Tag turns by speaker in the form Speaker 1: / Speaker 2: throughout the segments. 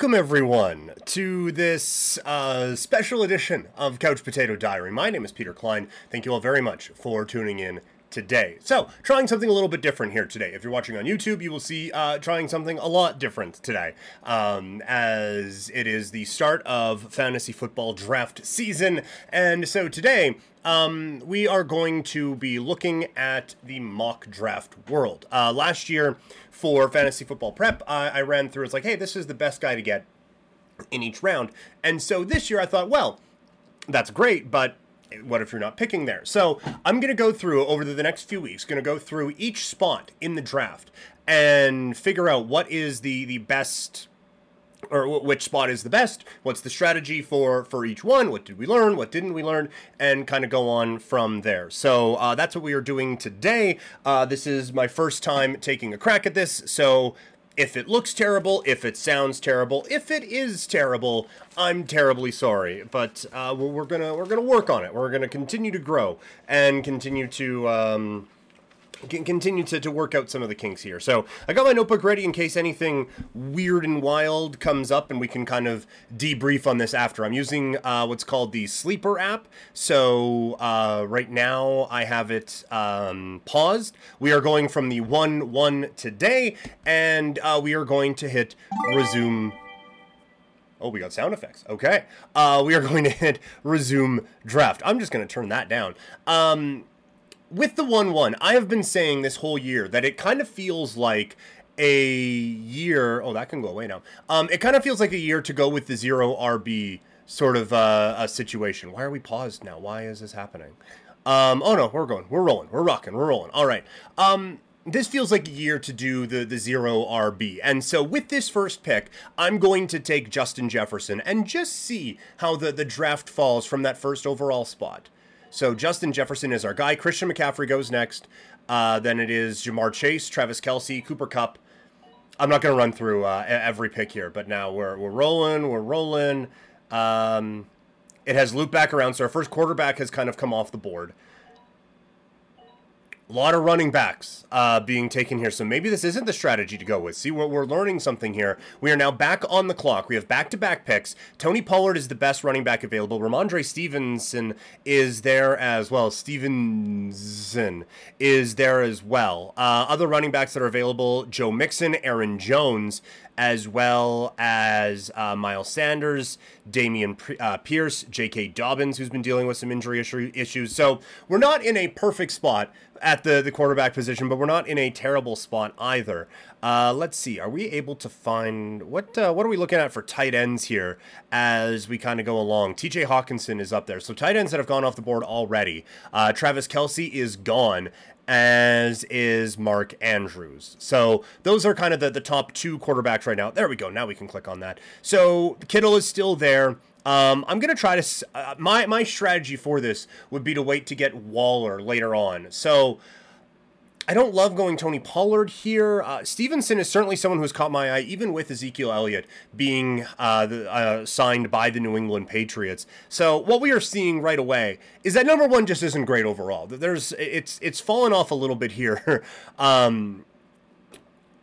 Speaker 1: welcome everyone to this uh, special edition of Couch Potato Diary. My name is Peter Klein. Thank you all very much for tuning in today. So, trying something a little bit different here today. If you're watching on YouTube, you will see uh, trying something a lot different today, um, as it is the start of fantasy football draft season. And so today, um, we are going to be looking at the mock draft world. Uh, last year, for fantasy football prep, I, I ran through. It's like, hey, this is the best guy to get in each round. And so this year, I thought, well, that's great, but what if you're not picking there? So I'm going to go through over the next few weeks, going to go through each spot in the draft and figure out what is the the best or which spot is the best what's the strategy for for each one what did we learn what didn't we learn and kind of go on from there so uh, that's what we are doing today uh, this is my first time taking a crack at this so if it looks terrible, if it sounds terrible, if it is terrible, I'm terribly sorry. But uh, we're, gonna we're gonna work on it. We're gonna continue to grow and continue to. Um, can continue to, to work out some of the kinks here. So I got my notebook ready in case anything weird and wild comes up, and we can kind of debrief on this after. I'm using uh, what's called the Sleeper app. So uh, right now I have it um, paused. We are going from the 1 1 today, and uh, we are going to hit resume. Oh, we got sound effects. Okay. Uh, we are going to hit resume draft. I'm just going to turn that down. Um, with the 1 1, I have been saying this whole year that it kind of feels like a year. Oh, that can go away now. Um, it kind of feels like a year to go with the zero RB sort of uh, a situation. Why are we paused now? Why is this happening? Um, oh no, we're going. We're rolling. We're rocking. We're rolling. All right. Um, this feels like a year to do the the zero RB. And so with this first pick, I'm going to take Justin Jefferson and just see how the, the draft falls from that first overall spot. So Justin Jefferson is our guy. Christian McCaffrey goes next. Uh, then it is Ja'Marr Chase, Travis Kelce, Cooper Kupp. I'm not going to run through uh, every pick here, but now we're we're rolling, we're rolling. Um, it has looped back around, so our first quarterback has kind of come off the board. A lot of running backs uh, being taken here, so maybe this isn't the strategy to go with. See, we're, we're learning something here. We are now back on the clock. We have back-to-back picks. Tony Pollard is the best running back available. Rhamondre Stevenson is there as well. Stevenson is there as well. Uh, other running backs that are available: Joe Mixon, Aaron Jones, as well as uh, Miles Sanders, Dameon uh, Pierce, J.K. Dobbins, who's been dealing with some injury issue, issues. So we're not in a perfect spot at the, the quarterback position, but we're not in a terrible spot either. Uh, let's see. Are we able to find what uh, what are we looking at for tight ends here as we kind of go along? T.J. Hockenson is up there, so tight ends that have gone off the board already. Uh, Travis Kelce is gone, as is Mark Andrews. So those are kind of the, the top two quarterbacks right now. There we go. Now we can click on that. So Kittle is still there. Um, I'm gonna try to. Uh, my my strategy for this would be to wait to get Waller later on. So I don't love going Tony Pollard here. Uh, Stevenson is certainly someone who's caught my eye, even with Ezekiel Elliott being uh, the, uh, signed by the New England Patriots. So what we are seeing right away is that number one just isn't great overall. There's it's it's fallen off a little bit here. um,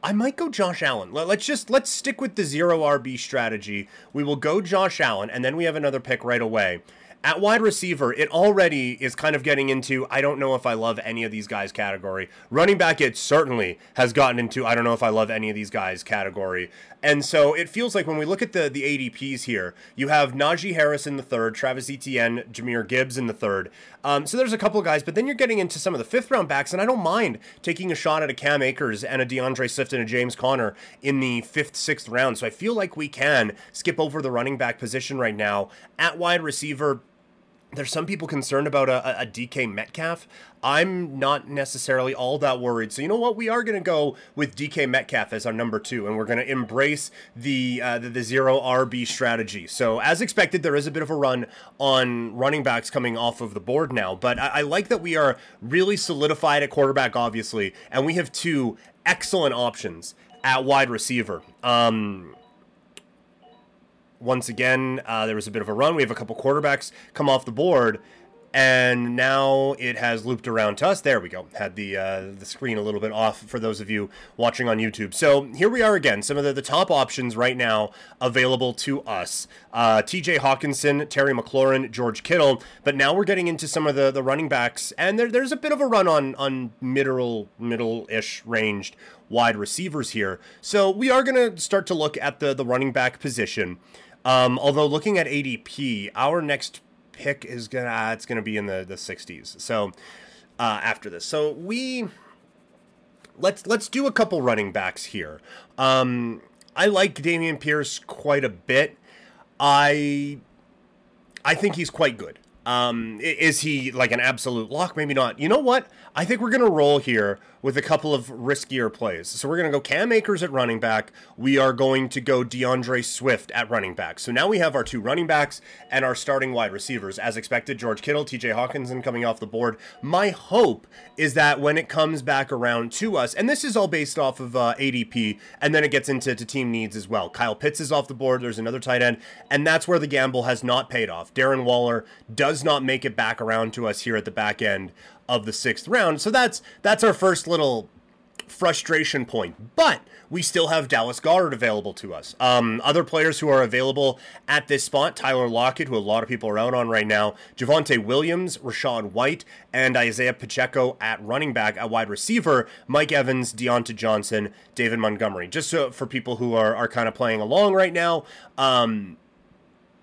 Speaker 1: I might go Josh Allen. Let's just let's stick with the zero RB strategy. We will go Josh Allen, and then we have another pick right away. At wide receiver, it already is kind of getting into I don't know if I love any of these guys category. Running back, it certainly has gotten into I don't know if I love any of these guys category. And so it feels like when we look at the the ADPs here, you have Najee Harris in the third, Travis Etienne, Jahmyr Gibbs in the third. Um, so there's a couple guys, but then you're getting into some of the fifth round backs, and I don't mind taking a shot at a Cam Akers and a D'Andre Swift and a James Conner in the fifth, sixth round. So I feel like we can skip over the running back position right now at wide receiver there's some people concerned about a, a, DK Metcalf. I'm not necessarily all that worried. So you know what? We are going to go with DK Metcalf as our number two, and we're going to embrace the, uh, the, the zero RB strategy. So as expected, there is a bit of a run on running backs coming off of the board now, but I, I like that we are really solidified at quarterback, obviously, and we have two excellent options at wide receiver. Um, once again, uh, there was a bit of a run. We have a couple quarterbacks come off the board. and now it has looped around to us. There we go. Had the uh, the screen a little bit off for those of you watching on YouTube. So here we are again. Some of the, the top options right now available to us: uh, T.J. Hockenson, Terry McLaurin, George Kittle. But now we're getting into some of the, the running backs, and there, there's a bit of a run on on middle middle ish ranged wide receivers here. So we are going to start to look at the the running back position. Um, although looking at ADP, our next pick is gonna uh, it's gonna be in the the 60s. So uh, after this, so we let's let's do a couple running backs here. Um, I like Dameon Pierce quite a bit. I I think he's quite good. Um, is he like an absolute lock? Maybe not. You know what? I think we're gonna roll here with a couple of riskier plays. So we're going to go Cam Akers at running back. We are going to go D'Andre Swift at running back. So now we have our two running backs and our starting wide receivers. As expected, George Kittle, TJ Hockenson coming off the board. My hope is that when it comes back around to us, and this is all based off of uh, ADP, and then it gets into team needs as well. Kyle Pitts is off the board. There's another tight end, and that's where the gamble has not paid off. Darren Waller does not make it back around to us here at the back end of the sixth round. So that's that's our first little frustration point. But we still have Dallas Goedert available to us. Um, other players who are available at this spot Tyler Lockett, who a lot of people are out on right now, Javonte Williams, Rachaad White, and Isaiah Pacheco at running back, at wide receiver, Mike Evans, Diontae Johnson, David Montgomery. Just so for people who are, are kind of playing along right now, um,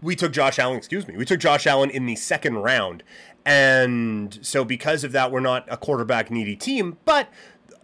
Speaker 1: we took Josh Allen, excuse me, we took Josh Allen in the second round. And so because of that, we're not a quarterback needy team, but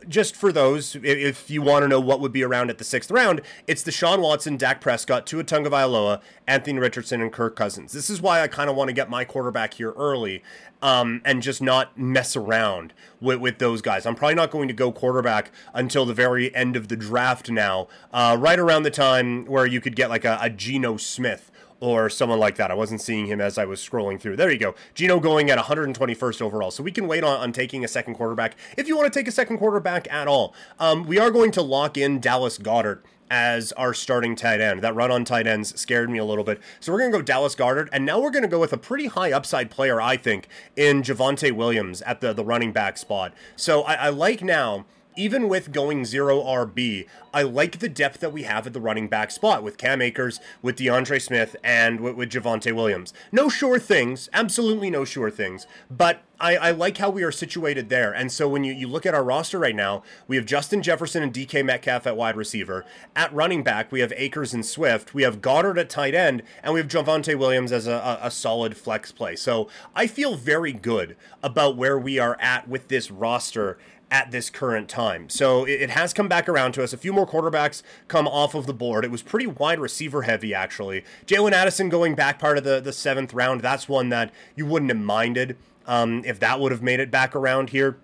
Speaker 1: just for those, if you want to know what would be around at the sixth round, it's the Sean Watson, Dak Prescott, Tua Tagovailoa, Anthony Richardson, and Kirk Cousins. This is why I kind of want to get my quarterback here early um, and just not mess around with, with those guys. I'm probably not going to go quarterback until the very end of the draft now, uh, right around the time where you could get like a, a Geno Smith or someone like that. I wasn't seeing him as I was scrolling through. There you go. Geno going at 121st overall. So we can wait on, on taking a second quarterback if you want to take a second quarterback at all. Um, we are going to lock in Dallas Goedert as our starting tight end. That run on tight ends scared me a little bit. So we're going to go Dallas Goedert, and now we're going to go with a pretty high upside player, I think, in Javonte Williams at the, the running back spot. So I, I like now even with going zero RB, I like the depth that we have at the running back spot with Cam Akers, with D'Andre Smith, and with, with Javonte Williams. No sure things, absolutely no sure things, but I, I, like how we are situated there. And so when you, you look at our roster right now, we have Justin Jefferson and DK Metcalf at wide receiver. At running back, we have Akers and Swift. We have Goedert at tight end, and we have Javonte Williams as a, a, a solid flex play. So I feel very good about where we are at with this roster at this current time. So it, has come back around to us. A few more quarterbacks come off of the board. It was pretty wide receiver heavy, actually. Jalen Addison going back part of the, the seventh round. That's one that you wouldn't have minded um, if that would have made it back around here.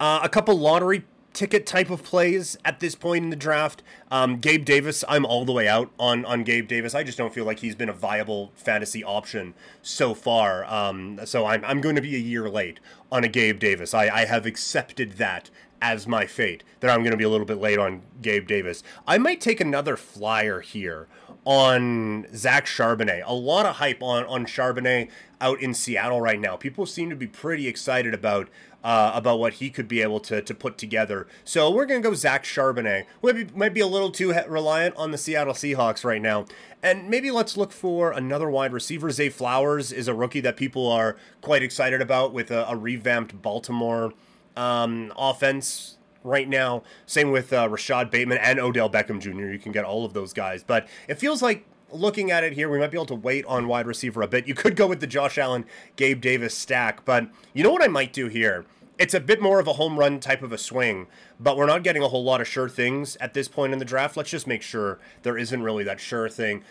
Speaker 1: Uh, a couple lottery ticket type of plays at this point in the draft. Um, Gabe Davis, I'm all the way out on on Gabe Davis. I just don't feel like he's been a viable fantasy option so far. Um, so I'm I'm going to be a year late on a Gabe Davis. I, I have accepted that as my fate that I'm going to be a little bit late on Gabe Davis. I might take another flyer here on Zach Charbonnet. A lot of hype on on Charbonnet out in Seattle right now. People seem to be pretty excited about uh, about what he could be able to, to put together. So we're to go Zach Charbonnet. Maybe might be a little too reliant on the Seattle Seahawks right now. And maybe let's look for another wide receiver. Zay Flowers is a rookie that people are quite excited about with a, a revamped Baltimore um, offense right now. Same with uh, Rashod Bateman and Odell Beckham Jr. You can get all of those guys. But it feels like looking at it here, we might be able to wait on wide receiver a bit. You could go with the Josh Allen, Gabe Davis stack, but you know what I might do here? It's a bit more of a home run type of a swing, but we're not getting a whole lot of sure things at this point in the draft. Let's just make sure there isn't really that sure thing.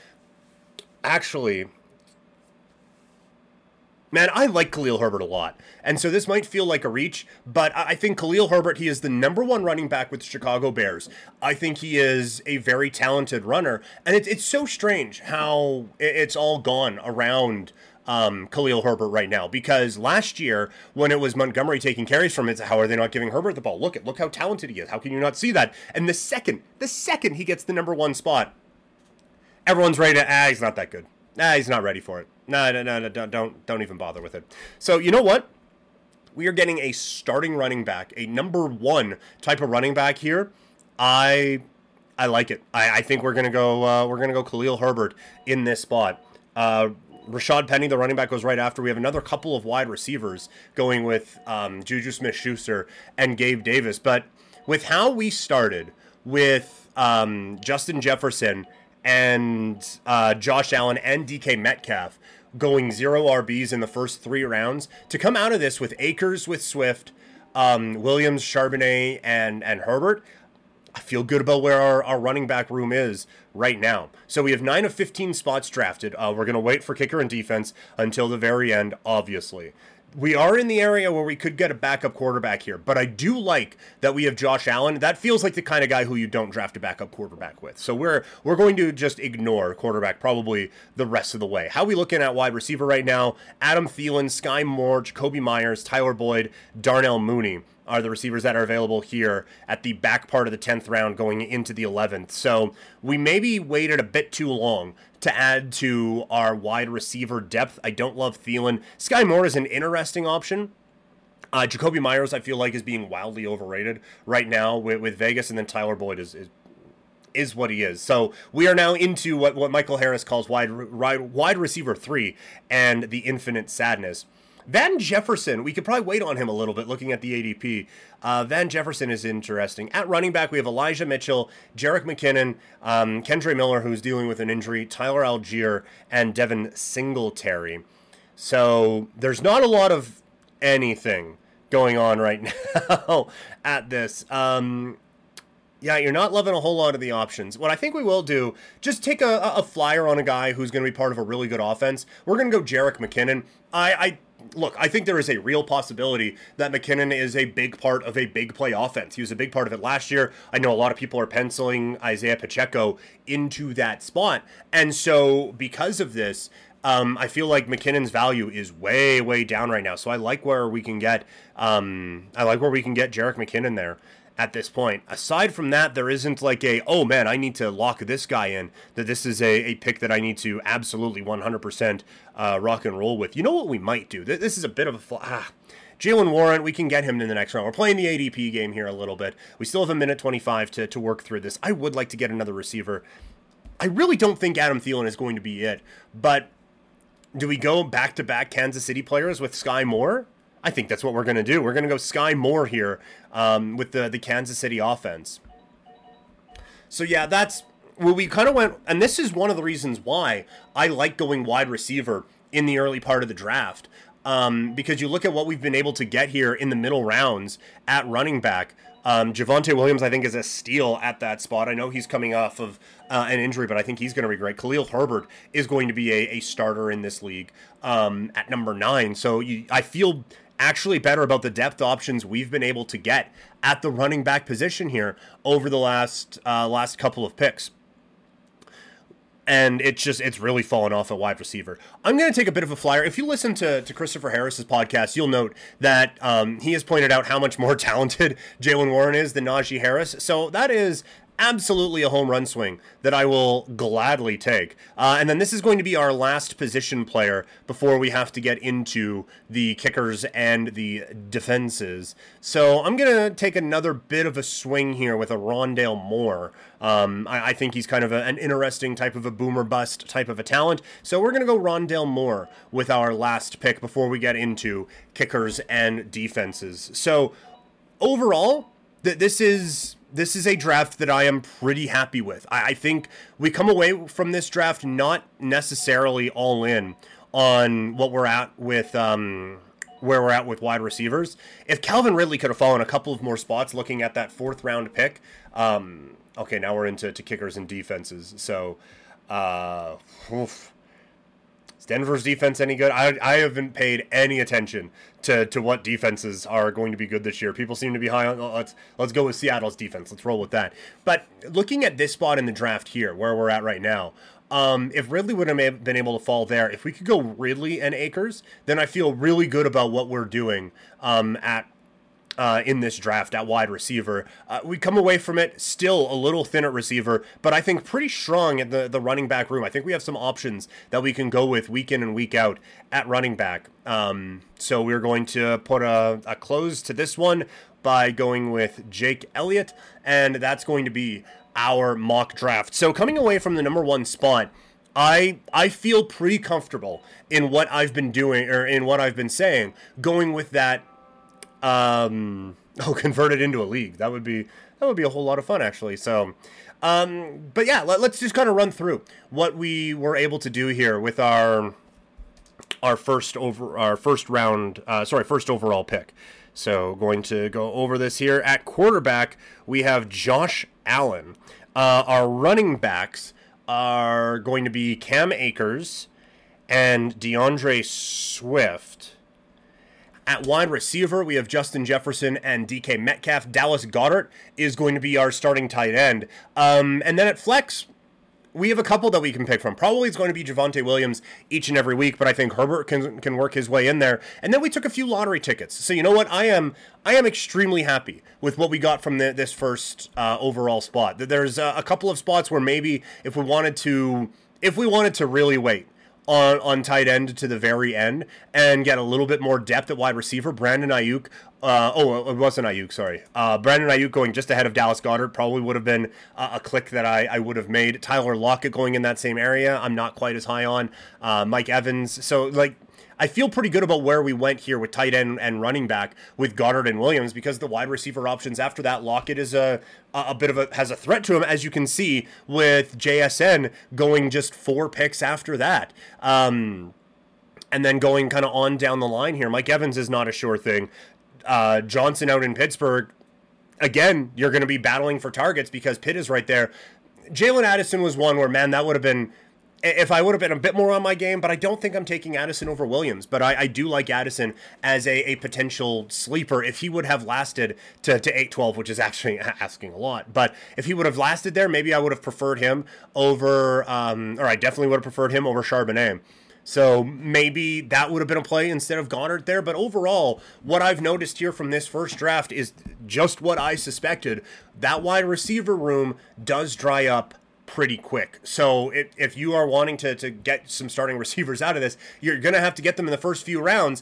Speaker 1: Actually, Man, I like Khalil Herbert a lot. And so this might feel like a reach, but I think Khalil Herbert, he is the number one running back with the Chicago Bears. I think he is a very talented runner. And it, it's so strange how it's all gone around um, Khalil Herbert right now because last year when it was Montgomery taking carries from it, how are they not giving Herbert the ball? Look at look how talented he is. How can you not see that? And the second, the second he gets the number one spot, everyone's ready to ah, he's not that good. Ah, he's not ready for it. No, no, no, no, don't, don't, don't even bother with it. So you know what? We are getting a starting running back, a number one type of running back here. I, I like it. I, I think we're gonna go. Uh, we're gonna go Khalil Herbert in this spot. Uh, Rashaad Penny, the running back, goes right after. We have another couple of wide receivers going with um, Juju Smith Schuster and Gabe Davis. But with how we started with um, Justin Jefferson and uh, Josh Allen and DK Metcalf going zero RBs in the first three rounds, to come out of this with Akers, with Swift, um, Williams, Charbonnet, and and Herbert, I feel good about where our, our running back room is right now. So we have 9 of 15 spots drafted. Uh, we're going to wait for kicker and defense until the very end, obviously. We are in the area where we could get a backup quarterback here, but I do like that we have Josh Allen. That feels like the kind of guy who you don't draft a backup quarterback with. So we're we're going to just ignore quarterback probably the rest of the way. How we looking at wide receiver right now? Adam Thielen, Sky Moore, Jakobi Meyers, Tyler Boyd, Darnell Mooney are the receivers that are available here at the back part of the 10th round going into the 11th. So we maybe waited a bit too long to add to our wide receiver depth. I don't love Thielen. Sky Moore is an interesting option. Uh, Jakobi Meyers, I feel like, is being wildly overrated right now with, with Vegas, and then Tyler Boyd is, is is what he is. So we are now into what, what Michael Harris calls wide, wide wide receiver three and the infinite sadness. Van Jefferson, we could probably wait on him a little bit looking at the ADP. Uh, Van Jefferson is interesting. At running back, we have Elijah Mitchell, Jerick McKinnon, um, Kendre Miller, who's dealing with an injury, Tyler Allgeier, and Devin Singletary. So there's not a lot of anything going on right now at this. Um, yeah, you're not loving a whole lot of the options. What I think we will do, just take a, a flyer on a guy who's going to be part of a really good offense. We're going to go Jerick McKinnon. I, I look, I think there is a real possibility that McKinnon is a big part of a big play offense. He was a big part of it last year. I know a lot of people are penciling Isaiah Pacheco into that spot. And so, because of this, um, I feel like McKinnon's value is way, way down right now. So I like where we can get, um, I like where we can get Jerick McKinnon there at this point. Aside from that, there isn't like a, oh man, I need to lock this guy in, that this is a, a pick that I need to absolutely 100% uh, rock and roll with. You know what we might do? This is a bit of a. Fl- ah. Jaylen Warren, we can get him in the next round. We're playing the ADP game here a little bit. We still have a minute 25 to, to work through this. I would like to get another receiver. I really don't think Adam Thielen is going to be it, but do we go back to back Kansas City players with Sky Moore? I think that's what we're going to do. We're going to go Sky Moore here um, with the, the Kansas City offense. So, yeah, that's well, we kind of went, and this is one of the reasons why I like going wide receiver in the early part of the draft. Um, because you look at what we've been able to get here in the middle rounds at running back. Um, Javonte Williams, I think, is a steal at that spot. I know he's coming off of uh, an injury, but I think he's going to be great. Khalil Herbert is going to be a, a starter in this league um, at number nine. So you, I feel actually better about the depth options we've been able to get at the running back position here over the last uh, last couple of picks. And it's just it's really fallen off at wide receiver. I'm going to take a bit of a flyer. If you listen to, to Christopher Harris's podcast, you'll note that um, he has pointed out how much more talented Jaylen Warren is than Najee Harris. So that is absolutely a home run swing that I will gladly take. Uh, and then this is going to be our last position player before we have to get into the kickers and the defenses. So I'm going to take another bit of a swing here with a Rondale Moore. Um, I, I, think he's kind of a, an interesting type of a boomer bust type of a talent. So we're going to go Rondale Moore with our last pick before we get into kickers and defenses. So overall, th- this is this is a draft that I am pretty happy with. I, I, think we come away from this draft not necessarily all in on what we're at with um, where we're at with wide receivers. If Calvin Ridley could have fallen a couple of more spots, looking at that fourth round pick. Um, okay, now we're into kickers and defenses. So, uh, oof. Denver's defense any good? I, I haven't paid any attention to, to what defenses are going to be good this year. People seem to be high on. Let's let's go with Seattle's defense. Let's roll with that. But looking at this spot in the draft here, where we're at right now, um, if Ridley would have been able to fall there, if we could go Ridley and Akers, then I feel really good about what we're doing um, at uh, in this draft at wide receiver. Uh, we come away from it still a little thin at receiver, but I think pretty strong in the, the running back room. I think we have some options that we can go with week in and week out at running back. Um, so we're going to put a, a close to this one by going with Jake Elliott, and that's going to be our mock draft. So coming away from the number one spot, I I feel pretty comfortable in what I've been doing or in what I've been saying, going with that um, oh, convert it into a league. That would be that would be a whole lot of fun, actually. So, um, but yeah, let, us just kind of run through what we were able to do here with our our first over our first round. Uh, sorry, first overall pick. So, going to go over this here at quarterback. We have Josh Allen. Uh, our running backs are going to be Cam Akers and D'Andre Swift. At wide receiver, we have Justin Jefferson and DK Metcalf. Dallas Goedert is going to be our starting tight end. Um, and then at flex, we have a couple that we can pick from. Probably it's going to be Javonte Williams each and every week, but I think Herbert can can work his way in there. And then we took a few lottery tickets. So you know what? I am I am extremely happy with what we got from the, this first uh, overall spot. There's a, a couple of spots where maybe if we wanted to if we wanted to really wait on, on tight end to the very end and get a little bit more depth at wide receiver. Brandon Aiyuk, uh, oh, it wasn't Aiyuk, sorry. Uh, Brandon Aiyuk going just ahead of Dallas Goedert probably would have been a, a click that I, I would have made. Tyler Lockett going in that same area, I'm not quite as high on. Uh, Mike Evans. So, like, I feel pretty good about where we went here with tight end and running back with Goedert and Williams because the wide receiver options after that, Lockett is a a bit of a has a threat to him as you can see with JSN going just four picks after that. Um, and then going kind of on down the line here, Mike Evans is not a sure thing. Uh, Johnson out in Pittsburgh, again, you're going to be battling for targets because Pitt is right there. Jalen Addison was one where, man, that would have been if I would have been a bit more on my game, but I don't think I'm taking Addison over Williams. But I, I do like Addison as a, a, potential sleeper if he would have lasted to, to 812, which is actually asking a lot. But if he would have lasted there, maybe I would have preferred him over, um, or I definitely would have preferred him over Charbonnet. So maybe that would have been a play instead of Goedert there. But overall, what I've noticed here from this first draft is just what I suspected. That wide receiver room does dry up pretty quick. So if, if you are wanting to, to get some starting receivers out of this, you're going to have to get them in the first few rounds.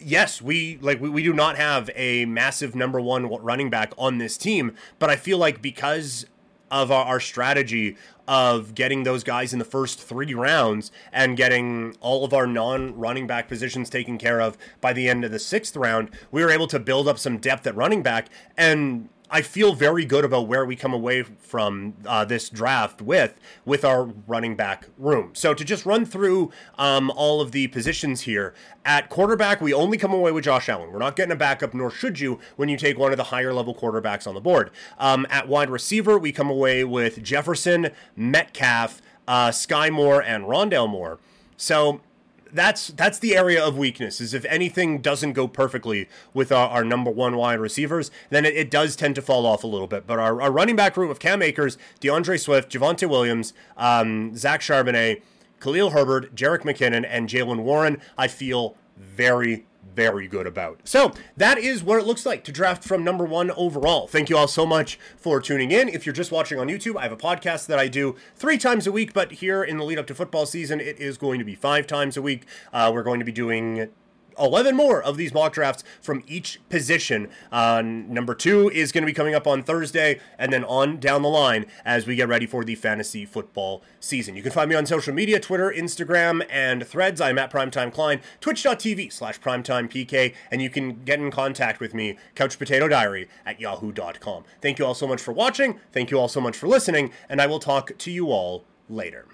Speaker 1: Yes, we like we, we do not have a massive number one running back on this team, but I feel like because of our, our, strategy of getting those guys in the first three rounds and getting all of our non running back positions taken care of by the end of the sixth round, we were able to build up some depth at running back. And I feel very good about where we come away from uh, this draft with with our running back room. So to just run through um, all of the positions here at quarterback, we only come away with Josh Allen. We're not getting a backup, nor should you when you take one of the higher level quarterbacks on the board. Um, at wide receiver, we come away with Jefferson, Metcalf, uh, Sky Moore, and Rondale Moore. So that's that's the area of weakness. Is if anything doesn't go perfectly with our, our number one wide receivers, then it, it, does tend to fall off a little bit. But our, our running back room of Cam Akers, D'Andre Swift, Javonte Williams, um, Zach Charbonnet, Khalil Herbert, Jerick McKinnon, and Jaylen Warren, I feel very very good about. So that is what it looks like to draft from number one overall. Thank you all so much for tuning in. If you're just watching on YouTube, I have a podcast that I do three times a week, but here in the lead up to football season, it is going to be five times a week. Uh, we're going to be doing 11 more of these mock drafts from each position. Uh, number two is going to be coming up on Thursday, and then on down the line as we get ready for the fantasy football season. You can find me on social media Twitter, Instagram, and threads. I'm at Primetime Klein, twitch.tv slash primetimepk, and you can get in contact with me, Couch Potato Diary at yahoo.com. Thank you all so much for watching. Thank you all so much for listening, and I will talk to you all later.